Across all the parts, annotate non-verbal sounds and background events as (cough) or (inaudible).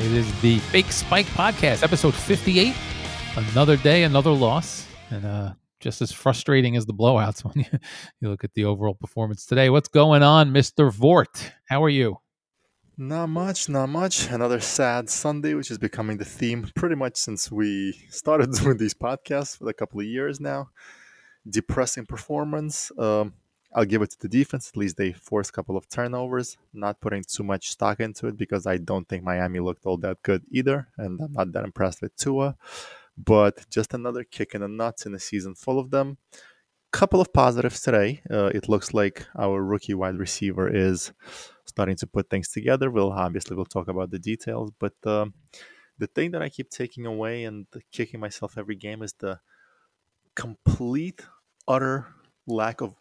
It is the Fake Spike Podcast, episode 58. Another day, another loss. And uh, just as frustrating as the blowouts (laughs) when you, you look at the overall performance today. What's going on, Mr. Vort? How are you? Not much, not much. Another sad Sunday, which is becoming the theme pretty much since we started (laughs) doing these podcasts for a couple of years now. Depressing performance. Um, I'll give it to the defense. At least they forced a couple of turnovers. Not putting too much stock into it because I don't think Miami looked all that good either, and I'm not that impressed with Tua. But just another kick in the nuts in a season full of them. Couple of positives today. Uh, it looks like our rookie wide receiver is starting to put things together. We'll obviously we'll talk about the details, but um, the thing that I keep taking away and kicking myself every game is the complete, utter lack of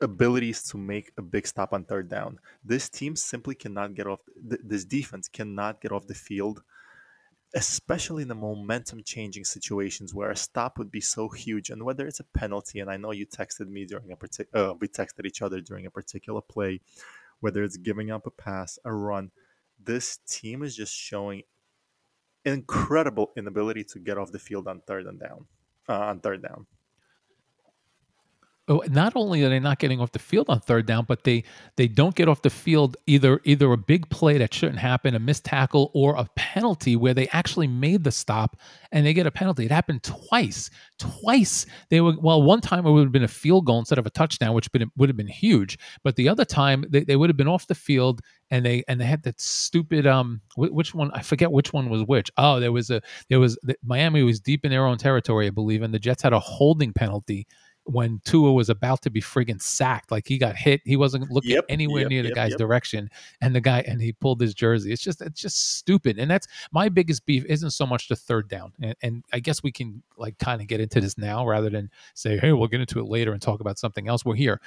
abilities to make a big stop on third down. This team simply cannot get off. Th- this defense cannot get off the field especially in the momentum changing situations where a stop would be so huge and whether it's a penalty and i know you texted me during a particular uh, we texted each other during a particular play whether it's giving up a pass a run this team is just showing incredible inability to get off the field on third and down uh, on third down not only are they not getting off the field on third down, but they they don't get off the field either either a big play that shouldn't happen, a missed tackle, or a penalty where they actually made the stop and they get a penalty. It happened twice. Twice they were well, one time it would have been a field goal instead of a touchdown, which been, would have been huge. But the other time they, they would have been off the field and they and they had that stupid um which one I forget which one was which. Oh, there was a there was Miami was deep in their own territory, I believe, and the Jets had a holding penalty when Tua was about to be friggin' sacked. Like he got hit. He wasn't looking yep, anywhere yep, near the yep, guy's direction. And the guy and he pulled his jersey. It's just it's just stupid. And that's my biggest beef isn't so much the third down. And, and I guess we can like kind of get into this now rather than say, hey, we'll get into it later and talk about something else. We're here.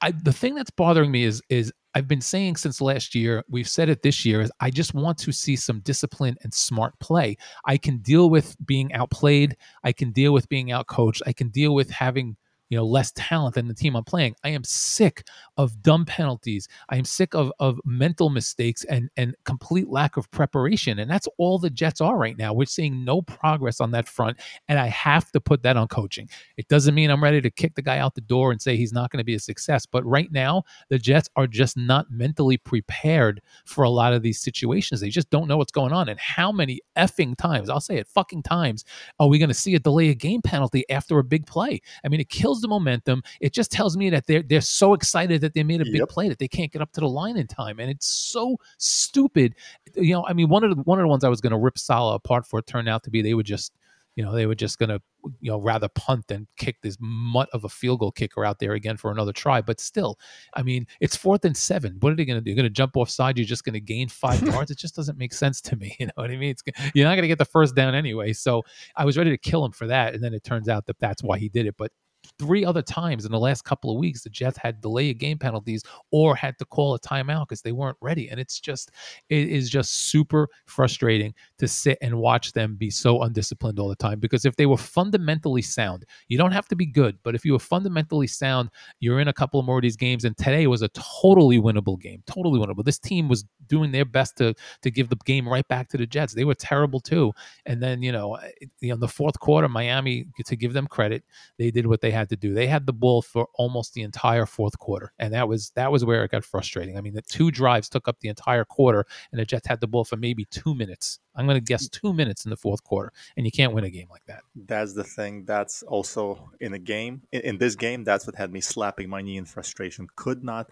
I, the thing that's bothering me is is I've been saying since last year, we've said it this year, is I just want to see some discipline and smart play. I can deal with being outplayed. I can deal with being outcoached. I can deal with having you know less talent than the team I'm playing. I am sick of dumb penalties. I am sick of of mental mistakes and and complete lack of preparation. And that's all the Jets are right now. We're seeing no progress on that front, and I have to put that on coaching. It doesn't mean I'm ready to kick the guy out the door and say he's not going to be a success. But right now, the Jets are just not mentally prepared for a lot of these situations. They just don't know what's going on. And how many effing times, I'll say it, fucking times, are we going to see a delay of game penalty after a big play? I mean, it kills the momentum. It just tells me that they're they're so excited that they made a big yep. play that they can't get up to the line in time, and it's so stupid. You know, I mean, one of the one of the ones I was going to rip Saleh apart for turned out to be they were just you know they were just going to you know rather punt than kick this mutt of a field goal kicker out there again for another try. But still i mean it's fourth and seven. What are they going to do? You're going to jump off side you're just going to gain five (laughs) yards? It just doesn't make sense to me. (laughs) You know what i mean? It's, you're not going to get the first down anyway. So i was ready to kill him for that and then it turns out that that's why he did it. But three other times in the last couple of weeks the Jets had delayed game penalties or had to call a timeout because they weren't ready. And it's just it is just super frustrating to sit and watch them be so undisciplined all the time. Because if they were fundamentally sound, you don't have to be good, but if you were fundamentally sound, you're in a couple of more of these games. And today was a totally winnable game, totally winnable. This team was doing their best to to give the game right back to the Jets. They were terrible too. And then you know, in the fourth quarter, Miami to give them credit, they did what they had to do. They had the ball for almost the entire fourth quarter, and that was that was where it got frustrating. I mean, the two drives took up the entire quarter, and the Jets had the ball for maybe two minutes. I'm going to guess two minutes in the fourth quarter, and you can't win a game like that. That's the thing. That's also in a game. In, in this game, that's what had me slapping my knee in frustration. Could not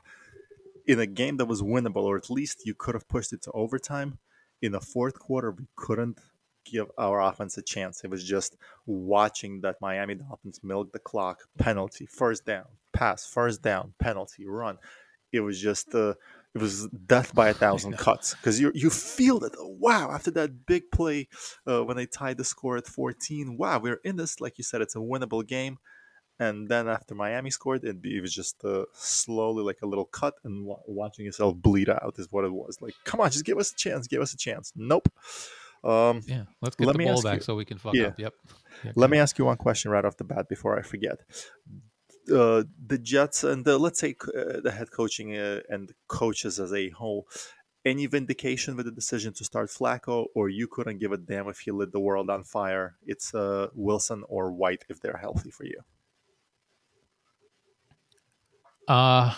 in a game that was winnable, or at least you could have pushed it to overtime. In the fourth quarter, we couldn't give our offense a chance. It was just watching that Miami Dolphins milk the clock, penalty, first down, pass, first down, penalty, run. It was just uh, it was death by a (laughs) thousand cuts because you you feel that wow after that big play uh, when they tied the score at 14 wow we're in this like you said it's a winnable game. And then after Miami scored it, it was just uh, slowly like a little cut and w- watching yourself bleed out is what it was. Like come on just give us a chance give us a chance. Nope um, yeah, let's get let the ball back you, so we can fuck yeah, up. Yep. Yeah, let me ask you one question right off the bat before I forget. Uh, the Jets and the, let's say uh, the head coaching uh, and coaches as a whole, any vindication with the decision to start Flacco, or you couldn't give a damn if he lit the world on fire? It's uh, Wilson or White if they're healthy for you. Uh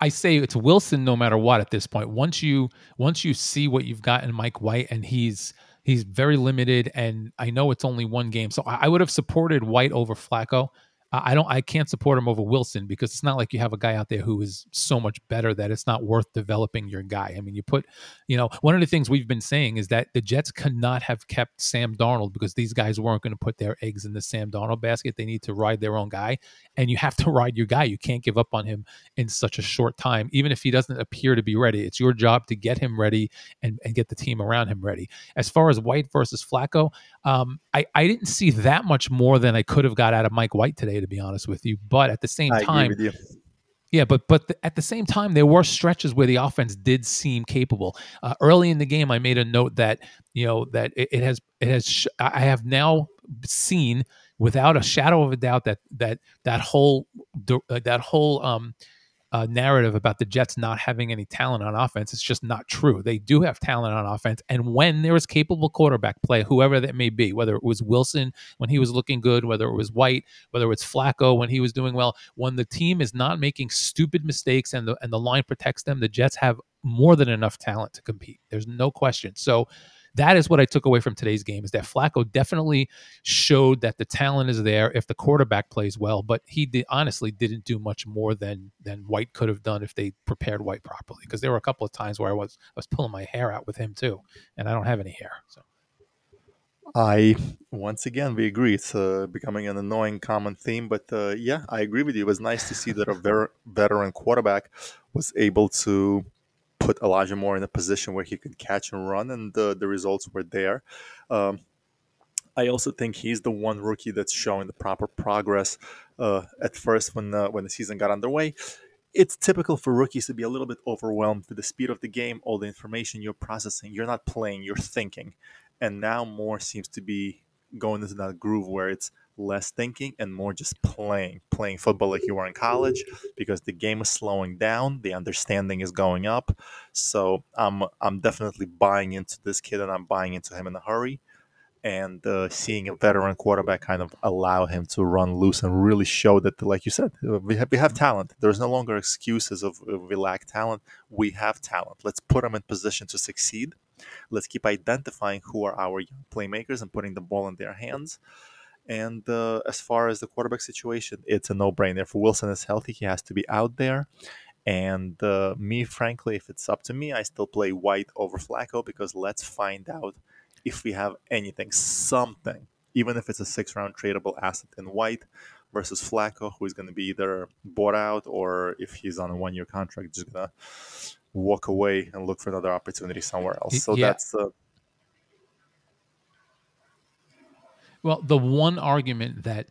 I say it's Wilson no matter what at this point. Once you once you see what you've got in Mike White and he's he's very limited and I know it's only one game. So I, I would have supported White over Flacco. I don't I can't support him over Wilson because it's not like you have a guy out there who is so much better that it's not worth developing your guy. I mean, you put, you know, one of the things we've been saying is that the Jets cannot have kept Sam Darnold because these guys weren't going to put their eggs in the Sam Darnold basket. They need to ride their own guy, and you have to ride your guy. You can't give up on him in such a short time, even if he doesn't appear to be ready. It's your job to get him ready and, and get the team around him ready. As far as White versus Flacco, um, I, I didn't see that much more than I could have got out of Mike White today to be honest with you. But at the same I time, yeah, but but the, at the same time, there were stretches where the offense did seem capable. Uh, early in the game, I made a note that you know that it, it has it has sh- I have now seen without a shadow of a doubt that that that whole uh, that whole um uh, narrative about the Jets not having any talent on offense. It's just not true. They do have talent on offense. And when there is capable quarterback play, whoever that may be, whether it was Wilson when he was looking good, whether it was White, whether it's Flacco when he was doing well, when the team is not making stupid mistakes and the and the line protects them, the Jets have more than enough talent to compete. There's no question. So that is what I took away from today's game is that Flacco definitely showed that the talent is there if the quarterback plays well, but he did, honestly didn't do much more than than White could have done if they prepared White properly. Because there were a couple of times where I was I was pulling my hair out with him too, and I don't have any hair. So. I once again we agree it's uh, becoming an annoying common theme, but uh, yeah, I agree with you. It was nice to see that a ver- veteran quarterback was able to put Elijah Moore in a position where he could catch and run, and the, the results were there. Um, I also think he's the one rookie that's showing the proper progress. Uh, at first, when uh, when the season got underway, it's typical for rookies to be a little bit overwhelmed with the speed of the game, all the information you're processing. You're not playing, you're thinking, and now Moore seems to be going into that groove where it's less thinking and more just playing, playing football like you were in college because the game is slowing down, the understanding is going up. So I'm I'm definitely buying into this kid and I'm buying into him in a hurry. And uh, seeing a veteran quarterback kind of allow him to run loose and really show that, like you said, uh, we have, we have talent. There's no longer excuses of, of we lack talent. We have talent. Let's put him in position to succeed. Let's keep identifying who are our young playmakers and putting the ball in their hands. And uh, as far as the quarterback situation, it's a no brainer. If Wilson is healthy, he has to be out there. And uh, me, frankly, if it's up to me, I still play White over Flacco because let's find out if we have anything, something, even if it's a six round tradable asset in White versus Flacco, who is going to be either bought out or if he's on a one year contract, just going to walk away and look for another opportunity somewhere else. So yeah. that's. Uh, Well, the one argument that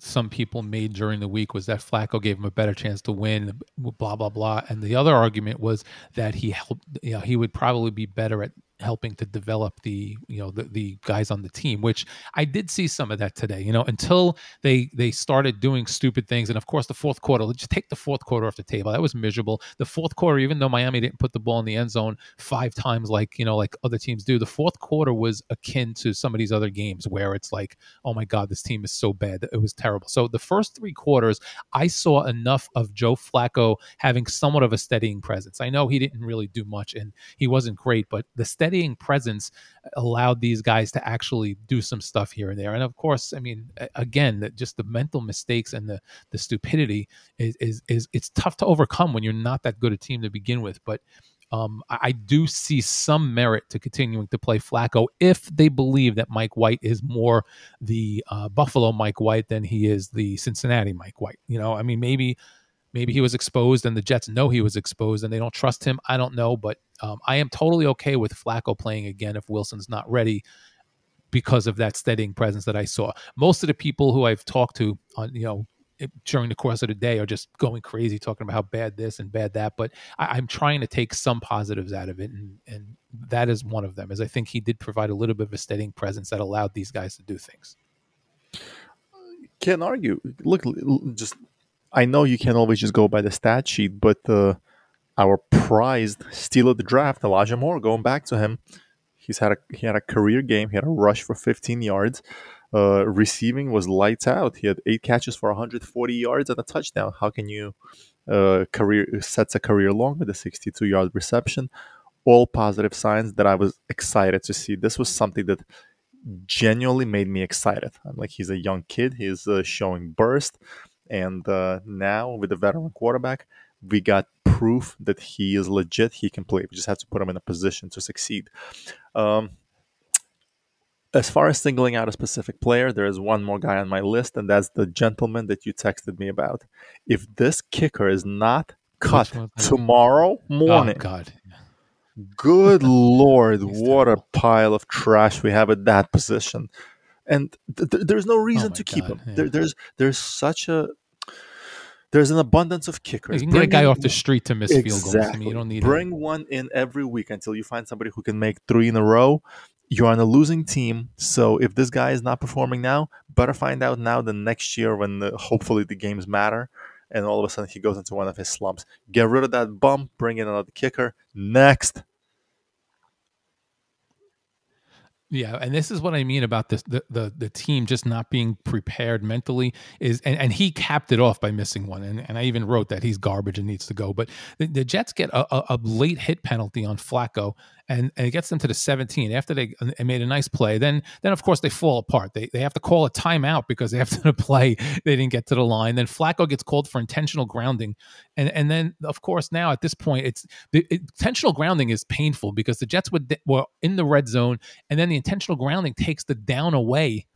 some people made during the week was that Flacco gave him a better chance to win, blah blah blah, and the other argument was that he helped. You know, he would probably be better at helping to develop the you know the, the guys on the team which i did see some of that today you know until they they started doing stupid things. And of course the fourth quarter let's just take the fourth quarter off the table. That was miserable. The fourth quarter even though miami didn't put the ball in the end zone five times like you know like other teams do the fourth quarter was akin to some of these other games where it's like oh my god this team is so bad. It was terrible. So the first three quarters i saw enough of joe flacco having somewhat of a steadying presence. I know he didn't really do much and he wasn't great but the steadying presence allowed these guys to actually do some stuff here and there. And of course, I mean, again, just the mental mistakes and the the stupidity is is, is it's tough to overcome when you're not that good a team to begin with. But um, I do see some merit to continuing to play Flacco if they believe that Mike White is more the uh, Buffalo Mike White than he is the Cincinnati Mike White. You know, I mean, maybe maybe he was exposed and the Jets know he was exposed and they don't trust him. I don't know, but um, I am totally okay with Flacco playing again if Wilson's not ready because of that steadying presence that I saw. Most of the people who I've talked to on, you know, during the course of the day are just going crazy talking about how bad this and bad that. But I, am trying to take some positives out of it, and and that is one of them. Is I think he did provide a little bit of a steadying presence that allowed these guys to do things. Can't argue. Look, just I know you can't always just go by the stat sheet, but uh, our prized steal of the draft, Elijah Moore, going back to him. He's had a he had a career game. He had a rush for 15 yards. Uh, receiving was lights out. He had eight catches for 140 yards and a touchdown. How can you uh, career sets a career long with a 62 yard reception? All positive signs that I was excited to see. This was something that genuinely made me excited. I'm like he's a young kid. He's uh, showing burst, and uh, now with the veteran quarterback, we got proof that he is legit. He can play. We just have to put him in a position to succeed. Um, as far as singling out a specific player, there is one more guy on my list, and that's the gentleman that you texted me about. If this kicker is not cut tomorrow morning, oh God, good (laughs) lord, what a pile of trash we have at that position. And th- th- there's no reason Oh to keep God, him. yeah. There, there's there's such a there's an abundance of kickers. you can get a Bring guy off the street to miss field goals. I Exactly. mean, you don't need Bring one in every week until you find somebody who can make three in a row. You're on a losing team, so if this guy is not performing now, better find out now than next year when the, hopefully the games matter, and all of a sudden he goes into one of his slumps. Get rid of that bum. Bring in another kicker. Next, Yeah, and this is what I mean about this the the, the team just not being prepared mentally is and, and he capped it off by missing one. And, and I even wrote that he's garbage and needs to go. But the, the Jets get a, a, a late hit penalty on Flacco and, and it gets them to the 17 after they, uh, they made a nice play. Then then of course they fall apart. They they have to call a timeout because (laughs) after the play they didn't get to the line. Then Flacco gets called for intentional grounding. And and then of course now at this point it's the intentional grounding is painful because the Jets would were in the red zone and then the intentional grounding takes the down away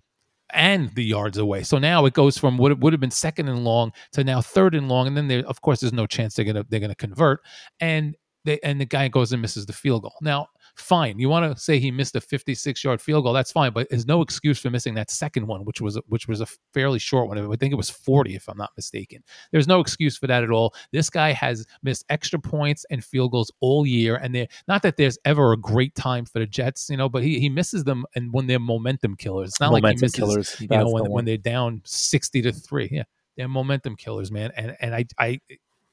and the yards away. So now it goes from what would have been second and long to now third and long, and then there, of course, there's no chance they're gonna they're gonna convert, and they and the guy goes and misses the field goal. Now, fine, you want to say he missed a 56 yard field goal, that's fine, but there's no excuse for missing that second one, which was which was a fairly short one. I think it was 40, if I'm not mistaken. There's no excuse for that at all. This guy has missed extra points and field goals all year, and they're not that there's ever a great time for the Jets, you know, but he, he misses them and when they're momentum killers. It's not like he misses killers. you know when, the when they're down 60 to 3 yeah they're momentum killers man and and i i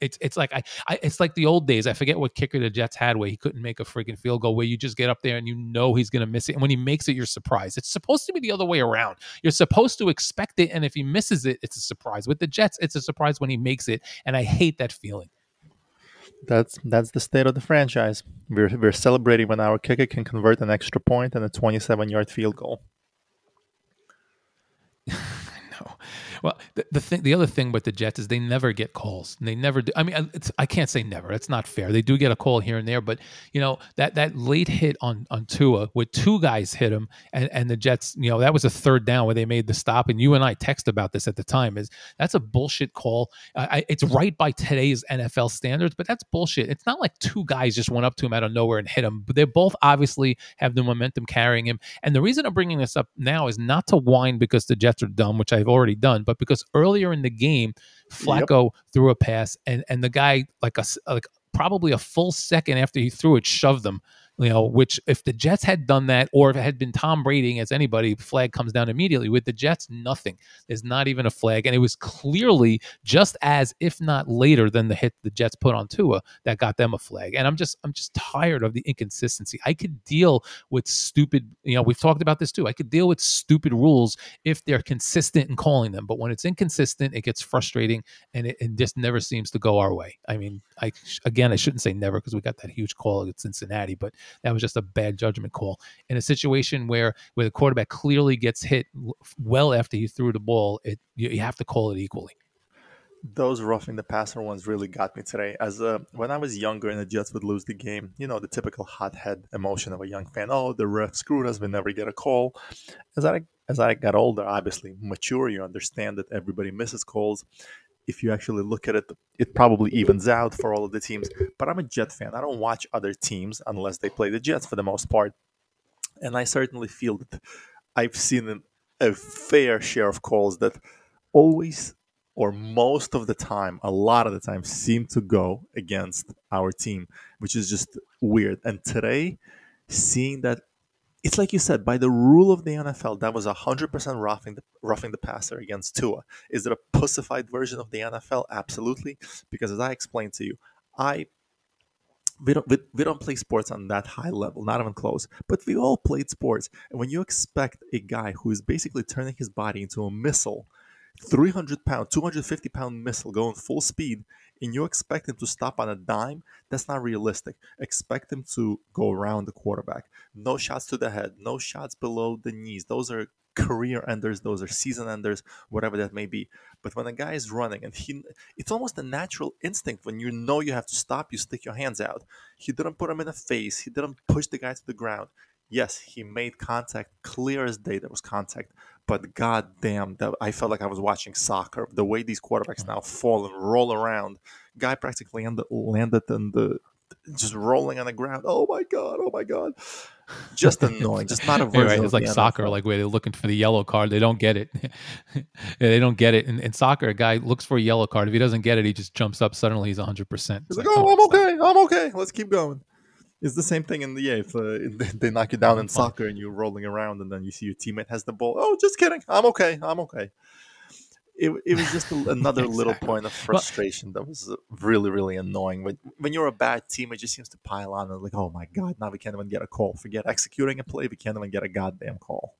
it's it's like I, I it's like the old days. I forget what kicker the Jets had where he couldn't make a freaking field goal where you just get up there and you know he's gonna miss it. And when he makes it, you're surprised. It's supposed to be the other way around. You're supposed to expect it, and if he misses it, it's a surprise. With the Jets, it's a surprise when he makes it, and I hate that feeling. That's that's the state of the franchise. We're we're celebrating when our kicker can convert an extra point and a 27 yard field goal. No. Well, the, the thing, the other thing with the Jets is they never get calls. And they never do. I mean, uh, it's, I can't say never. That's not fair. They do get a call here and there, but you know that that late hit on on Tua, where two guys hit him, and and the Jets, you know, that was a third down where they made the stop. And you and I text about this at the time. Is that's a bullshit call? I, I, it's right by today's NFL standards, but that's bullshit. It's not like two guys just went up to him out of nowhere and hit him. But they both obviously have the momentum carrying him. And the reason I'm bringing this up now is not to whine because the Jets are dumb, which I've already done, but because earlier in the game, Flacco threw a pass, and and the guy like a like probably a full second after he threw it, shoved them. You know, which if the Jets had done that, or if it had been Tom Brady as anybody, flag comes down immediately. With the Jets, nothing. There's not even a flag, and it was clearly just as, if not later, than the hit the Jets put on Tua that got them a flag. And I'm just I'm just tired of the inconsistency. I could deal with stupid. You know, we've talked about this too. I could deal with stupid rules if they're consistent in calling them, but when it's inconsistent, it gets frustrating, and it, it just never seems to go our way. I mean, I again, I shouldn't say never because we got that huge call at Cincinnati, but that was just a bad judgment call in a situation where where the quarterback clearly gets hit well after he threw the ball. It you, you have to call it equally. Those roughing the passer ones really got me today. As uh, when I was younger and the Jets would lose the game, you know, the typical hothead emotion of a young fan. Oh, the ref screwed us. We never get a call. As I as I got older, obviously mature, you understand that everybody misses calls. If you actually look at it, it probably evens out for all of the teams. But I'm a Jet fan. I don't watch other teams unless they play the Jets for the most part. And I certainly feel that I've seen a fair share of calls that always or most of the time, a lot of the time, seem to go against our team, which is just weird. And today, seeing that, it's like you said, by the rule of the NFL, that was 100% roughing the, roughing the passer against Tua. Is it a pussified version of the NFL? Absolutely. Because as I explained to you, I we don't we, we don't play sports on that high level, not even close. But we all played sports, and when you expect a guy who is basically turning his body into a missile, three hundred pound, two hundred fifty pound missile going full speed, and you expect him to stop on a dime, that's not realistic. Expect him to go around the quarterback. No shots to the head, no shots below the knees. Those are career enders, those are season enders, whatever that may be. But when a guy is running and he it's almost a natural instinct when you know you have to stop, you stick your hands out. He didn't put him in the face, he didn't push the guy to the ground. Yes, he made contact, clear as day there was contact, but goddamn, that I felt like I was watching soccer. The way these quarterbacks mm. now fall and roll around, guy practically landed, landed in the just rolling on the ground. Oh my god! Oh my god! Just (laughs) annoying. Just not a version. right. It's like soccer, NFL. like where they're looking for the yellow card. They don't get it. (laughs) they don't get it. In, in, soccer, a guy looks for a yellow card. If he doesn't get it, he just jumps up. Suddenly, he's hundred percent. He's like, "Oh, I'm okay. I'm okay. Let's keep going." It's the same thing in the yeah. If uh, they knock you down in soccer and you're rolling around, and then you see your teammate has the ball. Oh, just kidding. I'm okay. I'm okay it, it was just a, (laughs) another exactly. little point of frustration that was uh, really really annoying when when you're a bad team it just seems to pile on and like oh my god now we can't even get a call forget executing a play we can't even get a goddamn call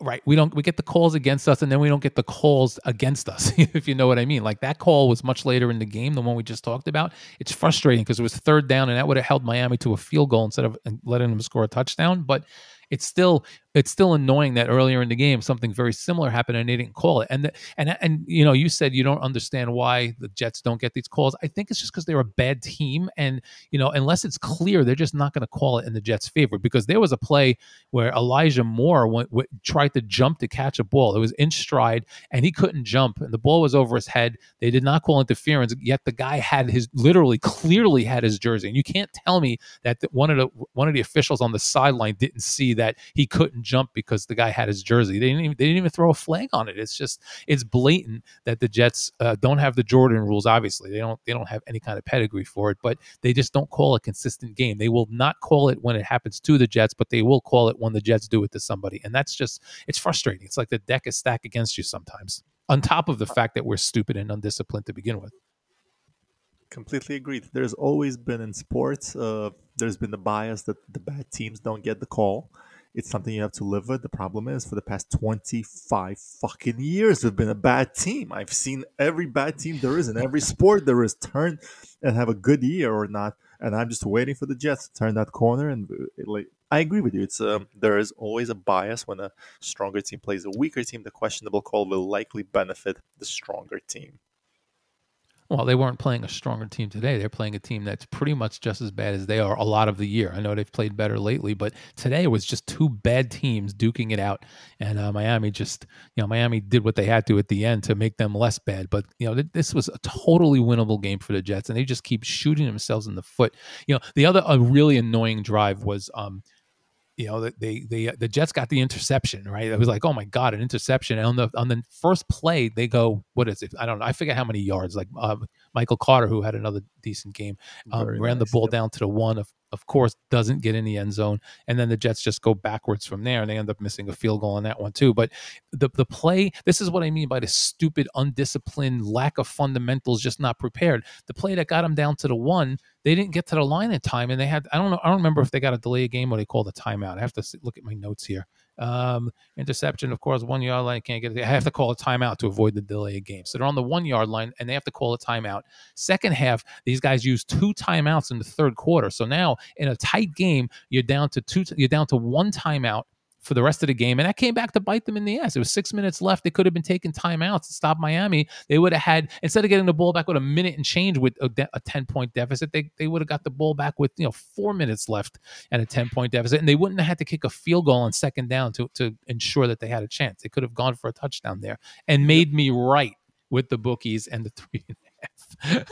right we don't we get the calls against us and then we don't get the calls against us (laughs) if you know what i mean. Like that call was much later in the game the one we just talked about. It's frustrating because it was third down and that would have held miami to a field goal instead of letting them score a touchdown but it's still it's still annoying that earlier in the game something very similar happened and they didn't call it. And the, and and you know, you said you don't understand why the Jets don't get these calls. I think it's just because they're a bad team, and you know, unless it's clear, they're just not going to call it in the Jets' favor. Because there was a play where Elijah Moore went, went, tried to jump to catch a ball. It was in stride, and he couldn't jump, and the ball was over his head. They did not call interference, yet the guy had his literally clearly had his jersey, and you can't tell me that one of the one of the officials on the sideline didn't see that he couldn't jump because the guy had his jersey. They didn't even, they didn't even throw a flag on it. It's just it's blatant that the Jets uh, don't have the Jordan rules. Obviously, they don't they don't have any kind of pedigree for it, but they just don't call a consistent game. They will not call it when it happens to the Jets, but they will call it when the Jets do it to somebody, and that's just it's frustrating. It's like the deck is stacked against you sometimes. On top of the fact that we're stupid and undisciplined to begin with completely agreed. There's always been in sports, uh, there's been the bias that the bad teams don't get the call. It's something you have to live with. The problem is, for the past 25 fucking years, we've been a bad team. I've seen every bad team there is in every (laughs) sport there is turn and have a good year or not. And I'm just waiting for the Jets to turn that corner. And it, like, I agree with you. It's um, there is always a bias when a stronger team plays a weaker team. The questionable call will likely benefit the stronger team. Well, they weren't playing a stronger team today. They're playing a team that's pretty much just as bad as they are a lot of the year. I know they've played better lately, but today it was just two bad teams duking it out, and uh, Miami just, you know, Miami did what they had to at the end to make them less bad. But you know, th- this was a totally winnable game for the Jets, and they just keep shooting themselves in the foot. You know, the other a really annoying drive was um, you know they they the Jets got the interception right. It was like oh my god an interception and on the on the first play they go what is it I don't know I forget how many yards like uh, Michael Carter who had another decent game um, ran nice, the ball yep. down to the one of of course doesn't get in the end zone and then the Jets just go backwards from there and they end up missing a field goal on that one too but the the play this is what I mean by the stupid undisciplined lack of fundamentals just not prepared the play that got them down to the one they didn't get to the line in time, and they had I don't know I don't remember if they got a delay game or they called a timeout. I have to look at my notes here. Um, interception, of course, one yard line can't get it. I have to call a timeout to avoid the delay of game. So they're on the one yard line and they have to call a timeout. Second half, these guys use two timeouts in the third quarter. So now in a tight game, you're down to two. You're down to one timeout for the rest of the game. And that came back to bite them in the ass. It was six minutes left. They could have been taking timeouts to stop Miami. They would have had, instead of getting the ball back with a minute and change with a, de- a 10 point deficit, they, they would have got the ball back with, you know, four minutes left and a 10 point deficit. And they wouldn't have had to kick a field goal on second down to, to ensure that they had a chance. They could have gone for a touchdown there and made me right with the bookies and the three and a half.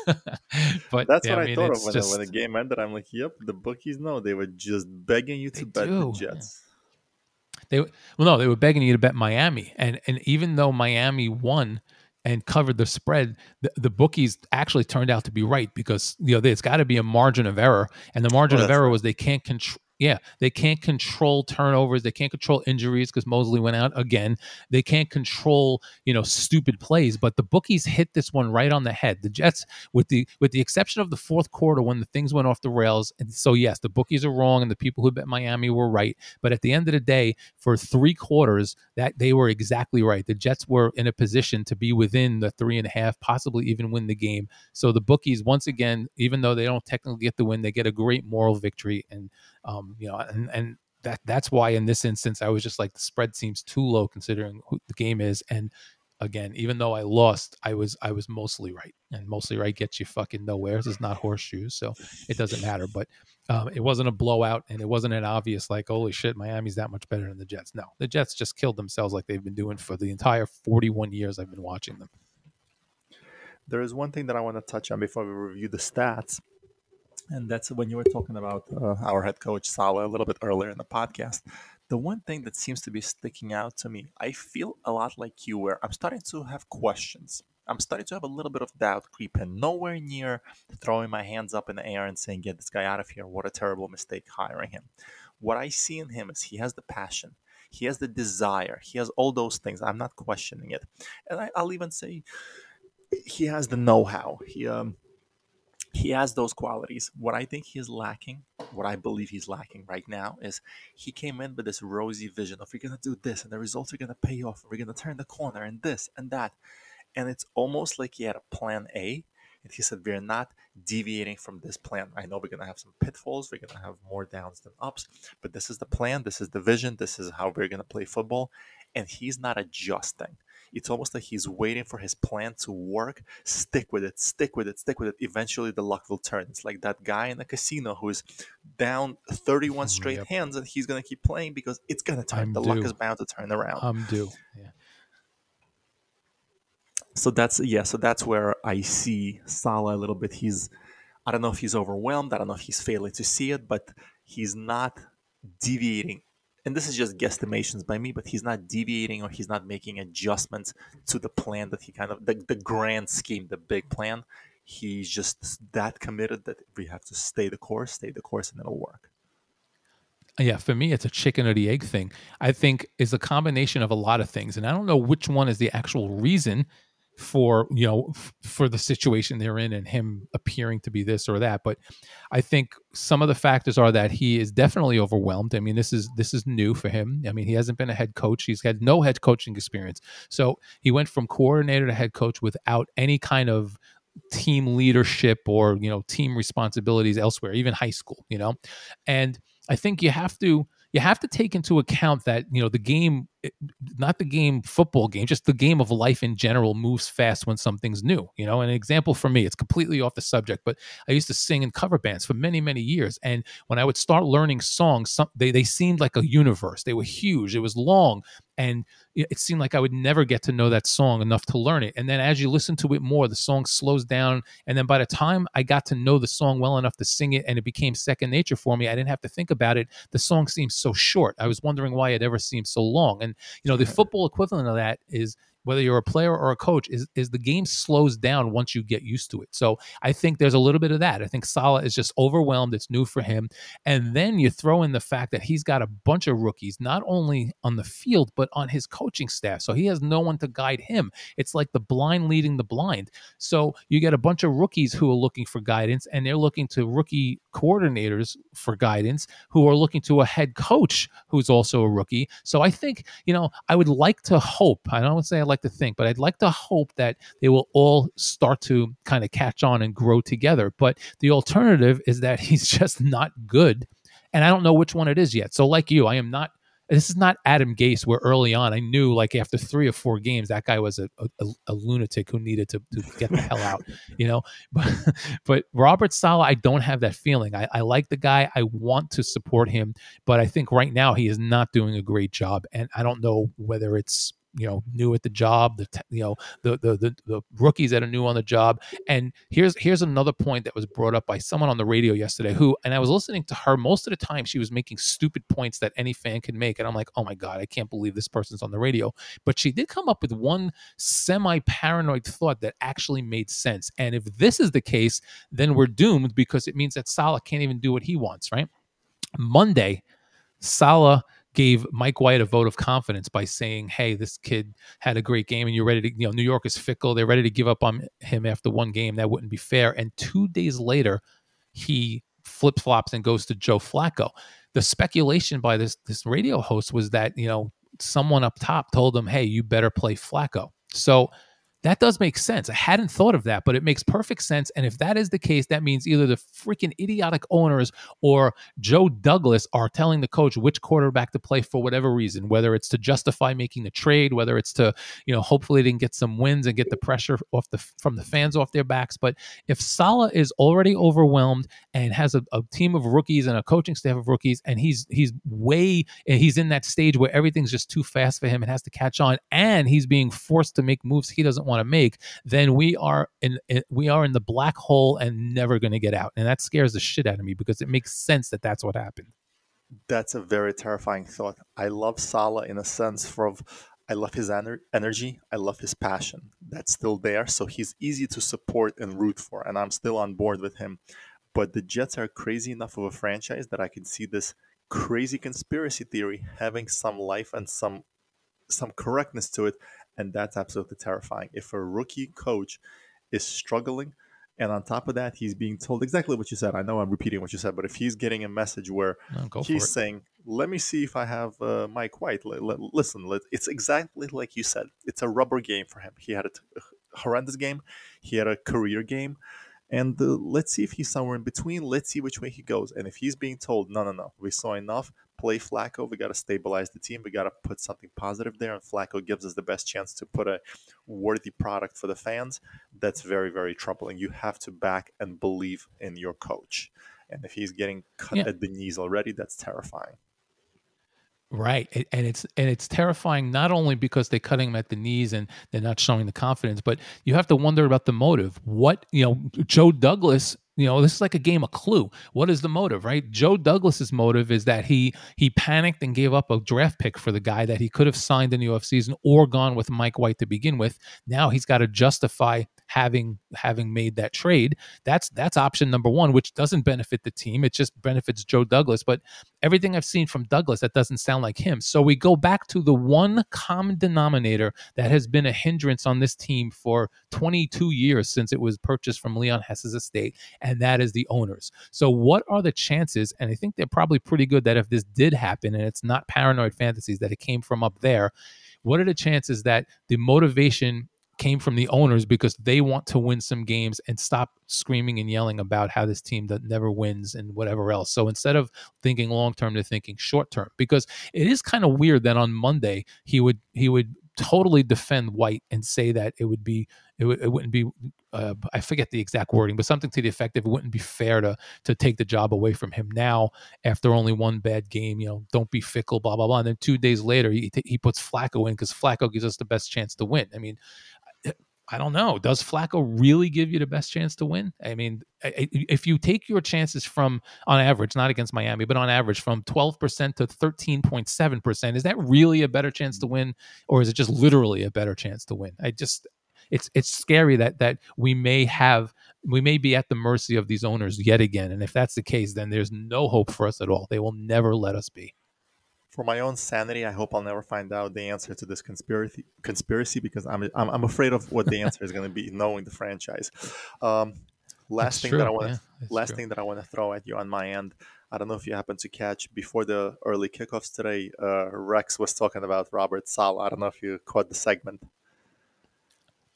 (laughs) but that's yeah, what I, mean, I thought of when, just, when the game ended. I'm like, yep, the bookies know they were just begging you to bet do. the Jets. They well, no, they were begging you to bet Miami, and and even though Miami won and covered the spread, the, the bookies actually turned out to be right because you know there's got to be a margin of error, and the margin oh, of error was they can't control Yeah, they can't control turnovers. They can't control injuries because Mosley went out again. They can't control, you know, stupid plays. But the bookies hit this one right on the head. The Jets, with the with the exception of the fourth quarter when the things went off the rails. And so yes, the bookies are wrong, and the people who bet Miami were right. But at the end of the day, for three quarters, that they were exactly right. The Jets were in a position to be within the three and a half, possibly even win the game. So the bookies, once again, even though they don't technically get the win, they get a great moral victory. And um, you know, and and that that's why in this instance I was just like the spread seems too low considering who the game is. And again, even though I lost, I was I was mostly right, and mostly right gets you fucking nowhere. This is not horseshoes, so it doesn't matter. But um, it wasn't a blowout, and it wasn't an obvious like, holy shit, Miami's that much better than the Jets. No, the Jets just killed themselves like they've been doing for the entire 41 years I've been watching them. There is one thing that I want to touch on before we review the stats, and that's when you were talking about uh, our head coach Saleh a little bit earlier in the podcast. The one thing that seems to be sticking out to me, I feel a lot like you, where I'm starting to have questions. I'm starting to have a little bit of doubt creep in. Nowhere near throwing my hands up in the air and saying, "Get this guy out of here! What a terrible mistake hiring him." What I see in him is he has the passion, he has the desire, he has all those things. I'm not questioning it, and I, will even say he has the know-how. He um, he has those qualities. What I think he's lacking, what I believe he's lacking right now, is he came in with this rosy vision of we're gonna do this and the results are gonna pay off. We're gonna turn the corner and this and that, and it's almost like he had a plan A, and he said we're not deviating from this plan. I know we're gonna have some pitfalls. We're gonna have more downs than ups, but this is the plan. This is the vision. This is how we're gonna play football, and he's not adjusting it's almost like he's waiting for his plan to work. Stick with it, stick with it, stick with it. Eventually, the luck will turn. It's like that guy in the casino who is down 31 straight yep. hands and he's going to keep playing because it's going to turn. I'm the due. luck is bound to turn around. I'm due. Yeah. So that's yeah. So that's where I see Saleh a little bit. He's I don't know if he's overwhelmed. I don't know if he's failing to see it, but he's not deviating and this is just guesstimations by me, but he's not deviating or he's not making adjustments to the plan that he kind of the, the grand scheme, the big plan. He's just that committed that we have to stay the course, stay the course, and it'll work. Yeah, for me, it's a chicken or the egg thing. I think is a combination of a lot of things, and I don't know which one is the actual reason for you know f- for the situation they're in and him appearing to be this or that but i think some of the factors are that he is definitely overwhelmed. I mean this is this is new for him. I mean he hasn't been a head coach. He's had no head coaching experience. So he went from coordinator to head coach without any kind of team leadership or you know team responsibilities elsewhere even high school you know? And i think you have to you have to take into account that you know the game eh, not the game football game just the game of life in general moves fast when something's new you know? An example for me it's completely off the subject but i used to sing in cover bands for many many years and when i would start learning songs some, they, they seemed like a universe. They were huge. It was long and it seemed like I would never get to know that song enough to learn it. And then as you listen to it more, the song slows down. And then by the time I got to know the song well enough to sing it and it became second nature for me, I didn't have to think about it. The song seemed so short. I was wondering why it ever seemed so long. And, you know, the football equivalent of that is whether you're a player or a coach, is is the game slows down once you get used to it. So I think there's a little bit of that. I think Saleh is just overwhelmed. It's new for him, and then you throw in the fact that he's got a bunch of rookies, not only on the field but on his coaching staff. So he has no one to guide him. It's like the blind leading the blind. So you get a bunch of rookies who are looking for guidance, and they're looking to rookie coordinators for guidance, who are looking to a head coach who's also a rookie. So I think you know I would like to hope. I don't say I like to think, but I'd like to hope that they will all start to kind of catch on and grow together. But the alternative is that (laughs) he's just not good. And I don't know which one it is yet. So, like you, I am not this is not Adam Gase, where early on I knew, like after three or four games, that guy was a, a, a lunatic who needed to, to, get the hell out, (laughs) you know. (laughs) But but Robert Saleh, I don't have that feeling. I, I like the guy. I want to support him, but I think right now he is not doing a great job, and I don't know whether it's you know new at the job the you know the, the the the rookies that are new on the job. And here's here's another point that was brought up by someone on the radio yesterday who and I was listening to her most of the time she was making stupid points that any fan can make and I'm like oh my god I can't believe this person's on the radio. But she did come up with one semi paranoid thought that actually made sense. And if this is the case then we're doomed because it means that Saleh can't even do what he wants right? Monday, Saleh gave Mike White a vote of confidence by saying, "Hey, this kid had a great game, and you're ready to. You know, New York is fickle. They're ready to give up on him after one game. That wouldn't be fair." And two days later, he flip flops and goes to Joe Flacco. The speculation by this this radio host was that you know someone up top told him, "Hey, you better play Flacco." So that does make sense. I hadn't thought of that, but it makes perfect sense. And if that is the case, that means either the freaking idiotic owners or Joe Douglas are telling the coach which quarterback to play for whatever reason, whether it's to justify making the trade, whether it's to, you know, hopefully they can get some wins and get the pressure off the from the fans off their backs. But if Saleh is already overwhelmed and has a, a team of rookies and a coaching staff of rookies, and he's he's way he's in that stage where everything's just too fast for him and has to catch on, and he's being forced to make moves he doesn't want to make, then we are in, in we are in the black hole and never going to get out. And that scares the shit out of me because it makes sense that that's what happened. That's a very terrifying thought. I love Saleh in a sense for I love his ener- energy. I love his passion. That's still there. So he's easy to support and root for. And I'm still on board with him. But the Jets are crazy enough of a franchise that I can see this crazy conspiracy theory having some life and some some correctness to it and that's absolutely terrifying. If a rookie coach is struggling, and on top of that, he's being told exactly what you said. I know I'm repeating what you said, but if he's getting a message where no, he's saying, "Let me see if I have uh, Mike White," l- l- listen, it's exactly like you said. It's a rubber game for him. He had a t- horrendous game. He had a career game and uh, let's see if he's somewhere in between. Let's see which way he goes. And if he's being told, no, no, no, we saw enough, play Flacco. We got to stabilize the team. We got to put something positive there. And Flacco gives us the best chance to put a worthy product for the fans. That's very, very troubling. You have to back and believe in your coach. And if he's getting cut yeah. at the knees already, that's terrifying. Right, and it's and it's terrifying not only because they're cutting him at the knees and they're not showing the confidence, but you have to wonder about the motive. What you know, Joe Douglas you know this is like a game of clue. What is the motive right? Joe douglas's motive is that he he panicked and gave up a draft pick for the guy that he could have signed in the offseason or gone with mike white to begin with. Now he's got to justify having having made that trade. That's that's option number one which doesn't benefit the team. It just benefits joe douglas. But everything i've seen from douglas that doesn't sound like him. So we go back to the one common denominator that has been a hindrance on this team for 22 years since it was purchased from leon hess's estate and that is the owners. So, what are the chances? And I think they're probably pretty good that if this did happen and it's not paranoid fantasies that it came from up there, what are the chances that the motivation came from the owners because they want to win some games and stop screaming and yelling about how this team that never wins and whatever else. So instead of thinking long term, they're thinking short term because it is kind of weird that on Monday he would he would totally defend White and say that it would be it, w- it wouldn't be uh, I forget the exact wording, but something to the effect of it wouldn't be fair to to take the job away from him now after only one bad game. You know, don't be fickle, blah blah blah. And then two days later, he he puts Flacco in because Flacco gives us the best chance to win. I mean, I don't know. Does Flacco really give you the best chance to win? I mean, if you take your chances from, on average, not against Miami, but on average, from 12% to 13.7%, is that really a better chance to win? Or is it just literally a better chance to win? I just, it's it's scary that that we may have we may be at the mercy of these owners yet again and if that's the case then there's no hope for us at all they will never let us be for my own sanity, I hope I'll never find out the answer to this conspiracy conspiracy because I'm I'm, I'm afraid of what the (laughs) answer is going to be, knowing the franchise. Um, last That's thing true. that I want yeah, last true. thing that I want to throw at you on my end. I don't know if you happened to catch before the early kickoffs today. Uh, Rex was talking about Robert Saleh. I don't know if you caught the segment.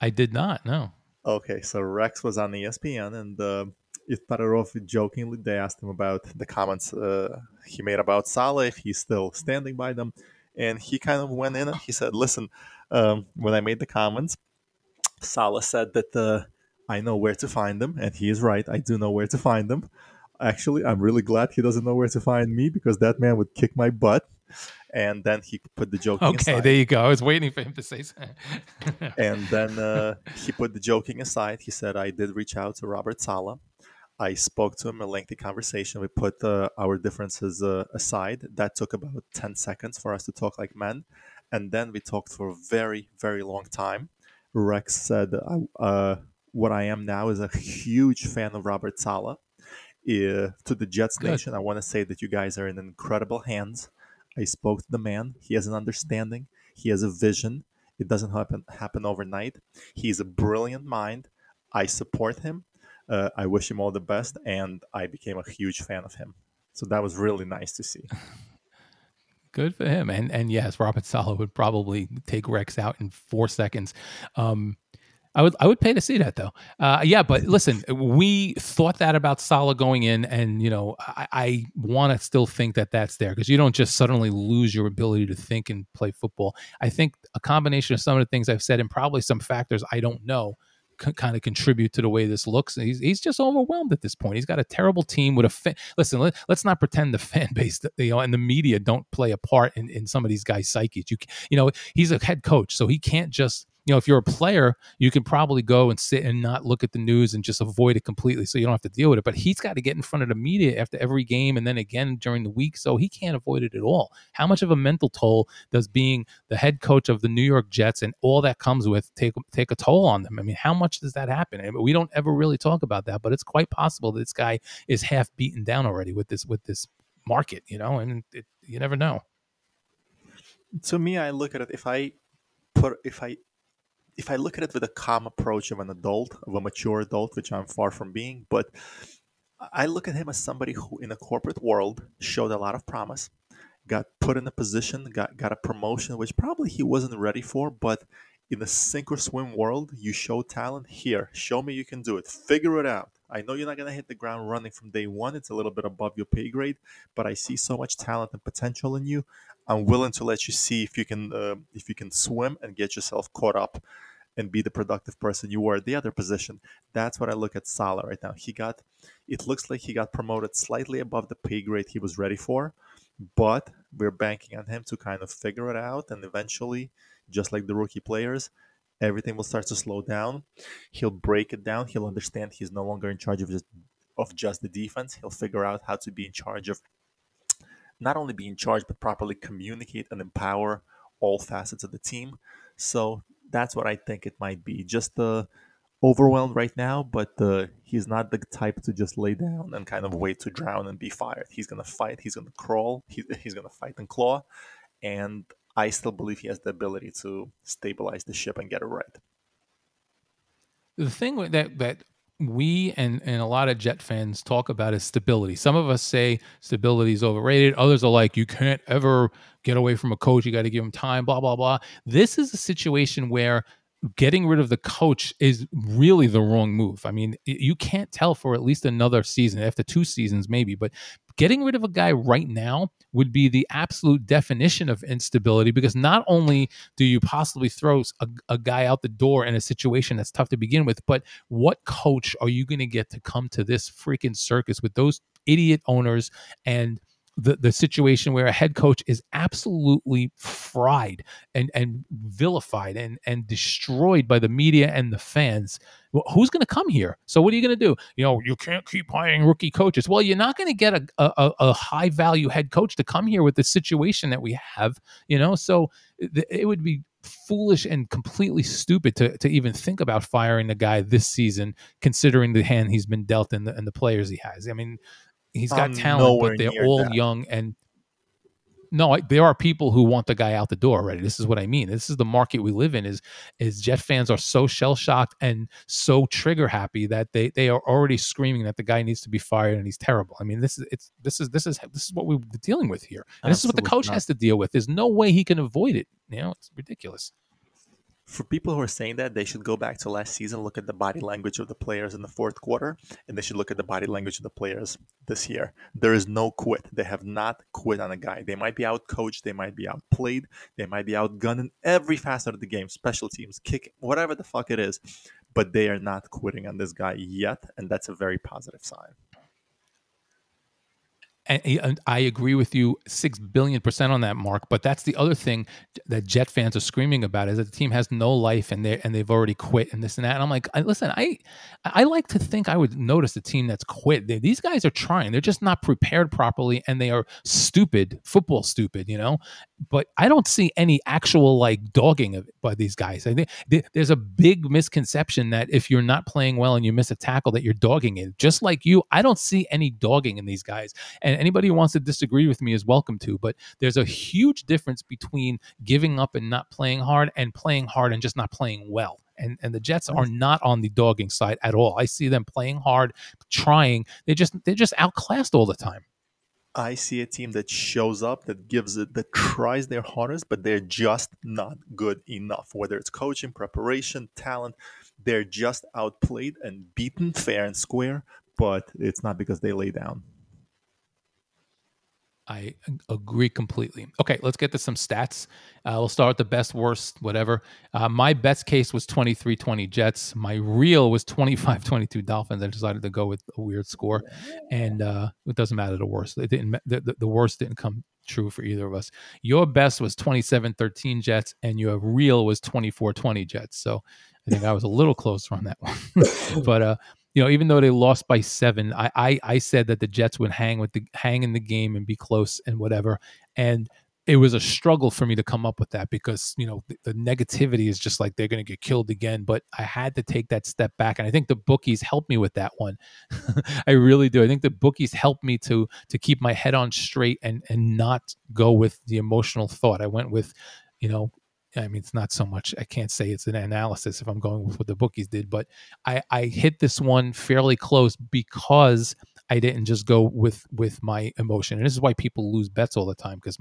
I did not. No. Okay, so Rex was on ESPN and. Uh, it started off jokingly. They asked him about the comments uh, he made about Saleh, if he's still standing by them. And he kind of went in and he said, Listen, um, when I made the comments, Saleh said that uh, I know where to find them. And he is right. I do know where to find them. Actually, I'm really glad he doesn't know where to find me because that man would kick my butt. And then he put the joking okay, aside. there you go. I was waiting for him to say something. (laughs) and then uh, he put the joking aside. He said, I did reach out to Robert Saleh I spoke to him, a lengthy conversation. We put uh, our differences uh, aside. That took about 10 seconds for us to talk like men. And then we talked for a very, very long time. Rex said, uh, What I am now is a huge fan of Robert. Uh, to the Jets Good. Nation, I want to say that you guys are in incredible hands. I spoke to the man. He has an understanding. He has a vision. It doesn't happen happen overnight. He's a brilliant mind. I support him. Uh, I wish him all the best, and I became a huge fan of him. So that was really nice to see. (laughs) Good for him. And and yes, Robert Saleh would probably take Rex out in four seconds. Um, I would I would pay to see that though. Uh, yeah, but listen, we thought that about Saleh going in, and you know I, I want to still think that that's there because you don't just suddenly lose your ability to think and play football. I think a combination of some of the things I've said and probably some factors I don't know kind of contribute to the way this looks. He's he's just overwhelmed at this point. He's got a terrible team with a fan. listen. Let, us not pretend the fan (laughs) base, you know, and the media don't play a part in, in some of these guys' psyches. You you know, he's a head coach, so he can't just you know, if you're a player, you can probably go and sit and not look at the news and just avoid it completely so you don't have to deal with it. But he's got to get in front of the media after every game and then again during the week. So he can't avoid it at all. How much of a mental toll does being the head coach of the New York Jets and all that comes with take take a toll on them? I mean, how much does that happen? I mean, we don't ever really talk about that, but it's quite possible that this guy is half beaten down already with this with this market, you know, and it, you never know. To me, I look at it if I put if I if I look at it with a calm approach of an adult, of a mature adult, which I'm far from being, but I look at him as somebody who, in a corporate world, showed a lot of promise, got put in a position, got got a promotion, which probably he wasn't ready for, but in the sink or swim world, you show talent. Here, show me you can do it. Figure it out. I know you're not going to hit the ground running from day one. It's a little bit above your pay grade, but I see so much talent and potential in you. I'm willing to let you see if you can uh, if you can swim and get yourself caught up and be the productive person you were at the other position. That's what I look at Saleh right now. He got it looks like he got promoted slightly above the pay grade he was ready for, but we're banking on him to kind of figure it out and eventually, just like the rookie players, everything will start to slow down. He'll break it down. He'll understand he's no longer in charge of just of just the defense. He'll figure out how to be in charge of not only be in charge but properly communicate and empower all facets of the team. So that's what I think it might be. Just overwhelmed right now, but the he's not the type to just lay down and kind of wait to drown and be fired. He's gonna fight. He's gonna crawl. He, he's gonna fight and claw, and I still believe he has the ability to stabilize the ship and get it right. The thing that that we and, and a lot of Jet fans talk about is stability. Some of us say stability is overrated. Others are like, you can't ever get away from a coach. You got to give him time, blah, blah, blah. This is a situation where getting rid of the coach is really the wrong move. I mean, you can't tell for at least another season, after two seasons, maybe, but getting rid of a guy right now would be the absolute definition of instability because not only do you possibly throw a, a guy out the door in a situation that's tough to begin with, but what coach are you going to get to come to this freaking circus with those idiot owners and the, the situation where a head coach is absolutely fried and, and vilified and, and destroyed by the media and the fans. Well, who's going to come here? So what are you going to do? You know, you can't keep hiring rookie coaches. Well, you're not going to get a, a, a high value head coach to come here with the situation that we have. You know, so it would be foolish and completely stupid to, to even think about firing the guy this season, considering the hand he's been dealt and the, and the players he has. I mean, he's got talent, but they're all that. young and no, there are people who want the guy out the door already. This is what I mean. This is the market we live in. Is is Jet fans are so shell shocked and so trigger happy that they they are already screaming that the guy needs to be fired and he's terrible. I mean, this is it's this is this is this is what we're dealing with here, and Absolutely this is what the coach not. has to deal with. There's no way he can avoid it. You know, it's ridiculous for people who are saying that, they should go back to last season, look at the body language of the players in the fourth quarter, and they should look at the body language of the players this year. There is no quit. They have not quit on a guy. They might be out coached, they might be outplayed, they might be outgunned in every facet of the game, special teams, kick, whatever the fuck it is, but they are not quitting on this guy yet, and that's a very positive sign. And, I agree with you six billion percent on that, Mark. But that's the other thing that Jet fans are screaming about is that the team has no life and they and they've already quit and this and that. And I'm like, I, listen, I I like to think I would notice a team that's quit. They, these guys are trying; they're just not prepared properly, and they are stupid, football stupid, you know. But I don't see any actual like dogging of it by these guys. I think there's a big misconception that if you're not playing well and you miss a tackle, that you're dogging it. Just like you, I don't see any dogging in these guys. And anybody who wants to disagree with me is welcome to. But there's a huge difference between giving up and not playing hard and playing hard and just not playing well. And, and the Jets are not on the dogging side at all. I see them playing hard, trying. They just they're just outclassed all the time. I see a team that shows up, that gives it, that tries their hardest, but they're just not good enough. Whether it's coaching, preparation, talent, they're just outplayed and beaten fair and square. But it's not because they lay down. I agree completely. Okay, let's get to some stats. Uh, we'll start with the best, worst, whatever. Uh, my best case was 23 20 Jets. My real was 25 22 Dolphins. I decided to go with a weird score. And uh, it doesn't matter the worst. It didn't, the, the, worst didn't come true for either of us. Your best was 27 13 Jets, and your real was 24 20 Jets. So I think I was a little closer on that one. (laughs) but uh, you know, even though they lost by seven, I, I, I said that the Jets would hang with the hang in the game and be close and whatever. And it was a struggle for me to come up with that because you know the, the negativity is just like they're going to get killed again. But I had to take that step back, and I think the bookies helped me with that one. (laughs) I really do. I think the bookies helped me to to keep my head on straight and and not go with the emotional thought. I went with you know I mean, it's not so much. I can't say it's an analysis if I'm going with what the bookies did, but I, I hit this one fairly close because I didn't just go with with my emotion. And this is why people lose bets all the time because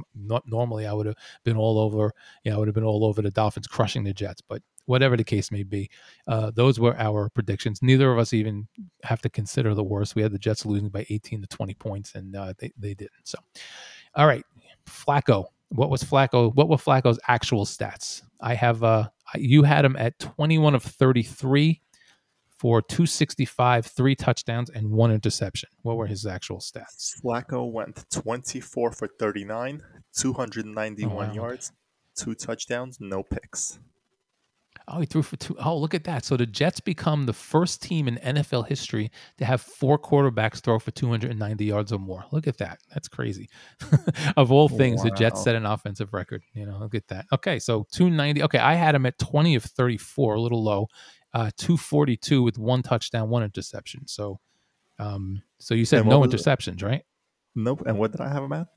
normally I would have been all over. You know, I would have been all over the Dolphins crushing the Jets, but whatever the case may be, uh, those were our predictions. Neither of us even have to consider the worst. We had the Jets losing by 18 to 20 points, and uh, they they didn't. So, all right, Flacco what was Flacco? What were Flacco's actual stats? I have uh you had him at 21 of 33 for 265, three touchdowns, and one interception. What were his actual stats? Flacco went 24 for 39, 291 oh, wow. yards, two touchdowns, no picks. Oh, he threw for two. Oh, look at that. So the Jets become the first team in NFL history to have four quarterbacks throw for 290 yards or more. Look at that. That's crazy. (laughs) of all things, wow. the Jets set an offensive record. You know, look at that. Okay, so 290. Okay, I had him at 20 of 34, a little low. Uh, 242 with one touchdown, one interception. So, um, so you said no interceptions, right? Nope. And what did I have him at?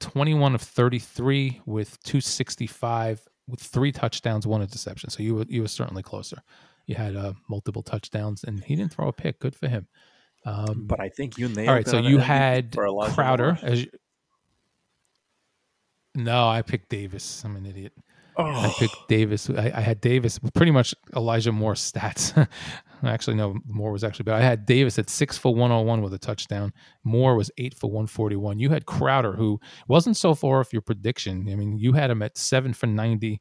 21 of 33 with 265 with three touchdowns, one interception. So you were you were certainly closer. You had uh, multiple touchdowns, and he didn't throw a pick. Good for him. Um, but I think you nailed. All right, so you had Crowder as. No, I picked Davis. I'm an idiot. Oh. I picked Davis. I, I, had Davis, pretty much Elijah Moore stats. (laughs) actually, no, Moore was actually, but I had Davis at six for 101 with a touchdown. Moore was eight for 141. You had Crowder, who wasn't so far off your prediction. I mean, you had him at seven for 90.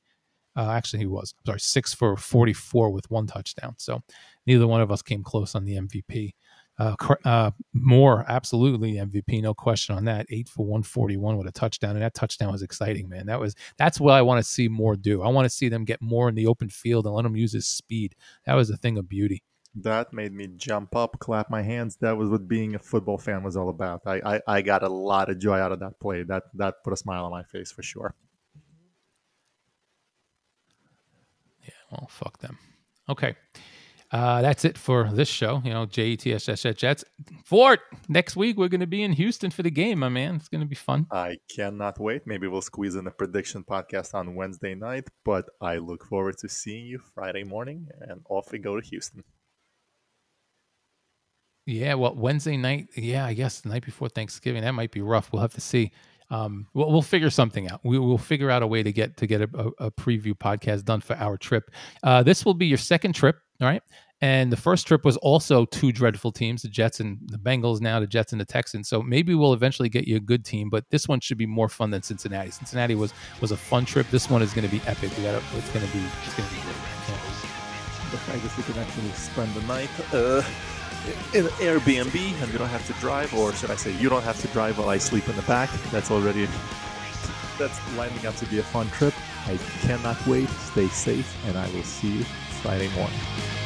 Uh, actually, he was. Sorry, six for 44 with one touchdown. So neither one of us came close on the MVP. Uh, uh, Moore, absolutely MVP, no question on that. Eight for 141 with a touchdown, and that touchdown was exciting, man. That was that's what I want to see Moore do. I want to see them get more in the open field and let him use his speed. That was a thing of beauty. That made me jump up, clap my hands. That was what being a football fan was all about. I, I, I got a lot of joy out of that play. That that put a smile on my face for sure. Yeah, well, fuck them. Okay. Uh, that's it for this show. You know, JETS Jets. Fort, next week we're going to be in Houston for the game, my man. It's going to be fun. I cannot wait. Maybe we'll squeeze in a prediction podcast on Wednesday night, but I look forward to seeing you Friday morning and off we go to Houston. Yeah, well, Wednesday night, yeah, I guess the night before Thanksgiving, that might be rough. We'll have to see. Um, we'll, we'll figure something out. We will figure out a way to get to get a, a, a preview podcast done for our trip. Uh, this will be your second trip all right. And the first trip was also two dreadful teams, the Jets and the Bengals, now the Jets and the Texans. So maybe we'll eventually get you a good team, but this one should be more fun than Cincinnati. Cincinnati was was a fun trip. This one is going to be epic. We got it's going to be it's going to be great. The fact that we can actually spend the night uh, in Airbnb and you don't have to drive, or should I say, you don't have to drive while I sleep in the back. That's already that's lining up to be a fun trip. I cannot wait. Stay safe, and I will see you Friday morning.